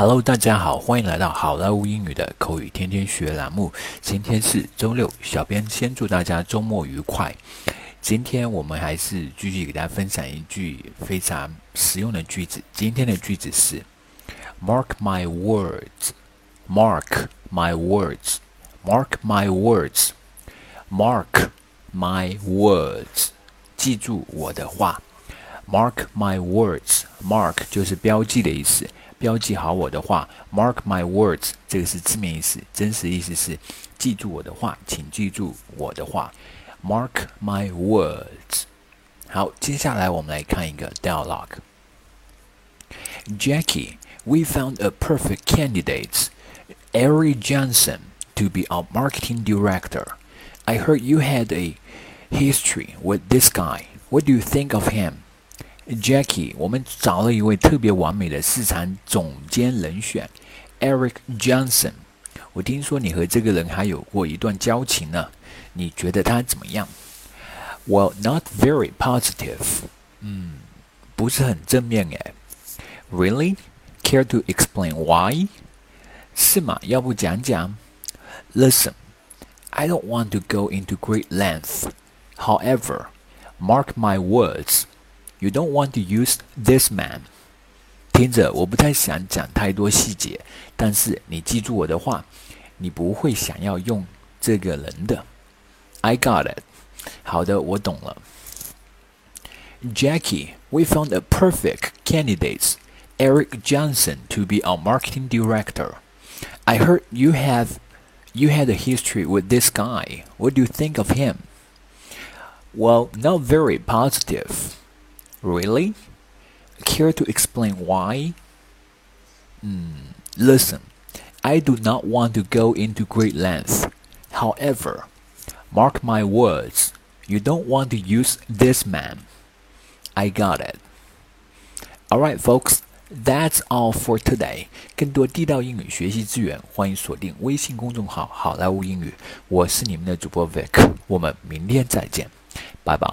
Hello，大家好，欢迎来到好莱坞英语的口语天天学栏目。今天是周六，小编先祝大家周末愉快。今天我们还是继续给大家分享一句非常实用的句子。今天的句子是：Mark my words，Mark my words，Mark my words，Mark my words，记住我的话。Mark my words. Mark 就是标记的意思，标记好我的话。Mark my words 这个是字面意思，真实意思是记住我的话，请记住我的话。Mark my words。好，接下来我们来看一个 dialogue。Jackie, we found a perfect candidate, Eric Johnson, to be our marketing director. I heard you had a history with this guy. What do you think of him? Jackie，我们找了一位特别完美的市场总监人选，Eric Johnson。我听说你和这个人还有过一段交情呢，你觉得他怎么样？Well, not very positive。嗯，不是很正面诶。Really? Care to explain why? 是吗？要不讲讲？Listen, I don't want to go into great length. However, mark my words. You don't want to use this man。听着，我不太想讲太多细节，但是你记住我的话，你不会想要用这个人的。I got it。好的，我懂了。Jackie, we found a perfect candidate, Eric Johnson, to be our marketing director. I heard you have you had a history with this guy. What do you think of him? Well, not very positive. Really? Care to explain why? Mm, listen, I do not want to go into great length. However, mark my words, you don't want to use this man. I got it. Alright, folks, that's all for today. 更多地道英语学习资源，欢迎锁定微信公众号“好莱坞英语”。我是你们的主播 Vic，我们明天再见，拜拜。